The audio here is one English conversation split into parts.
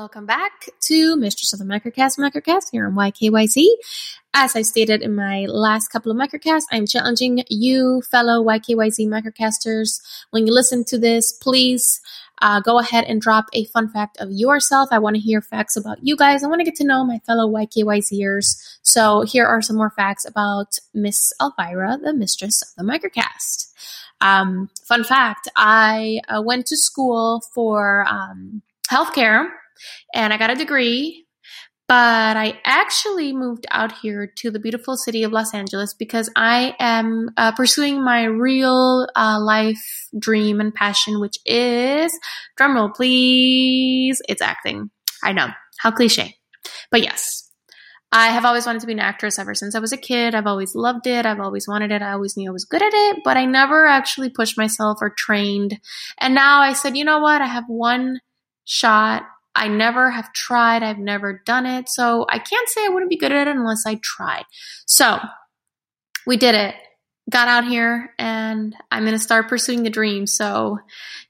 Welcome back to Mistress of the Microcast Microcast here on YKYZ. As I stated in my last couple of microcasts, I'm challenging you, fellow YKYZ microcasters. When you listen to this, please uh, go ahead and drop a fun fact of yourself. I want to hear facts about you guys. I want to get to know my fellow YKYZers. So here are some more facts about Miss Elvira, the Mistress of the Microcast. Um, fun fact: I uh, went to school for um, healthcare and I got a degree. But I actually moved out here to the beautiful city of Los Angeles because I am uh, pursuing my real uh, life dream and passion, which is drumroll, please. It's acting. I know how cliche, but yes, I have always wanted to be an actress ever since I was a kid. I've always loved it. I've always wanted it. I always knew I was good at it, but I never actually pushed myself or trained. And now I said, you know what? I have one shot I never have tried. I've never done it. So I can't say I wouldn't be good at it unless I tried. So we did it. Got out here and I'm going to start pursuing the dream. So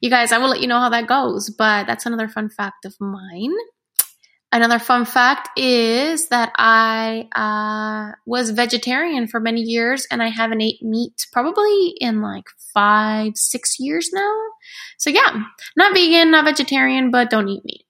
you guys, I will let you know how that goes, but that's another fun fact of mine. Another fun fact is that I uh, was vegetarian for many years and I haven't ate meat probably in like five, six years now. So yeah, not vegan, not vegetarian, but don't eat meat.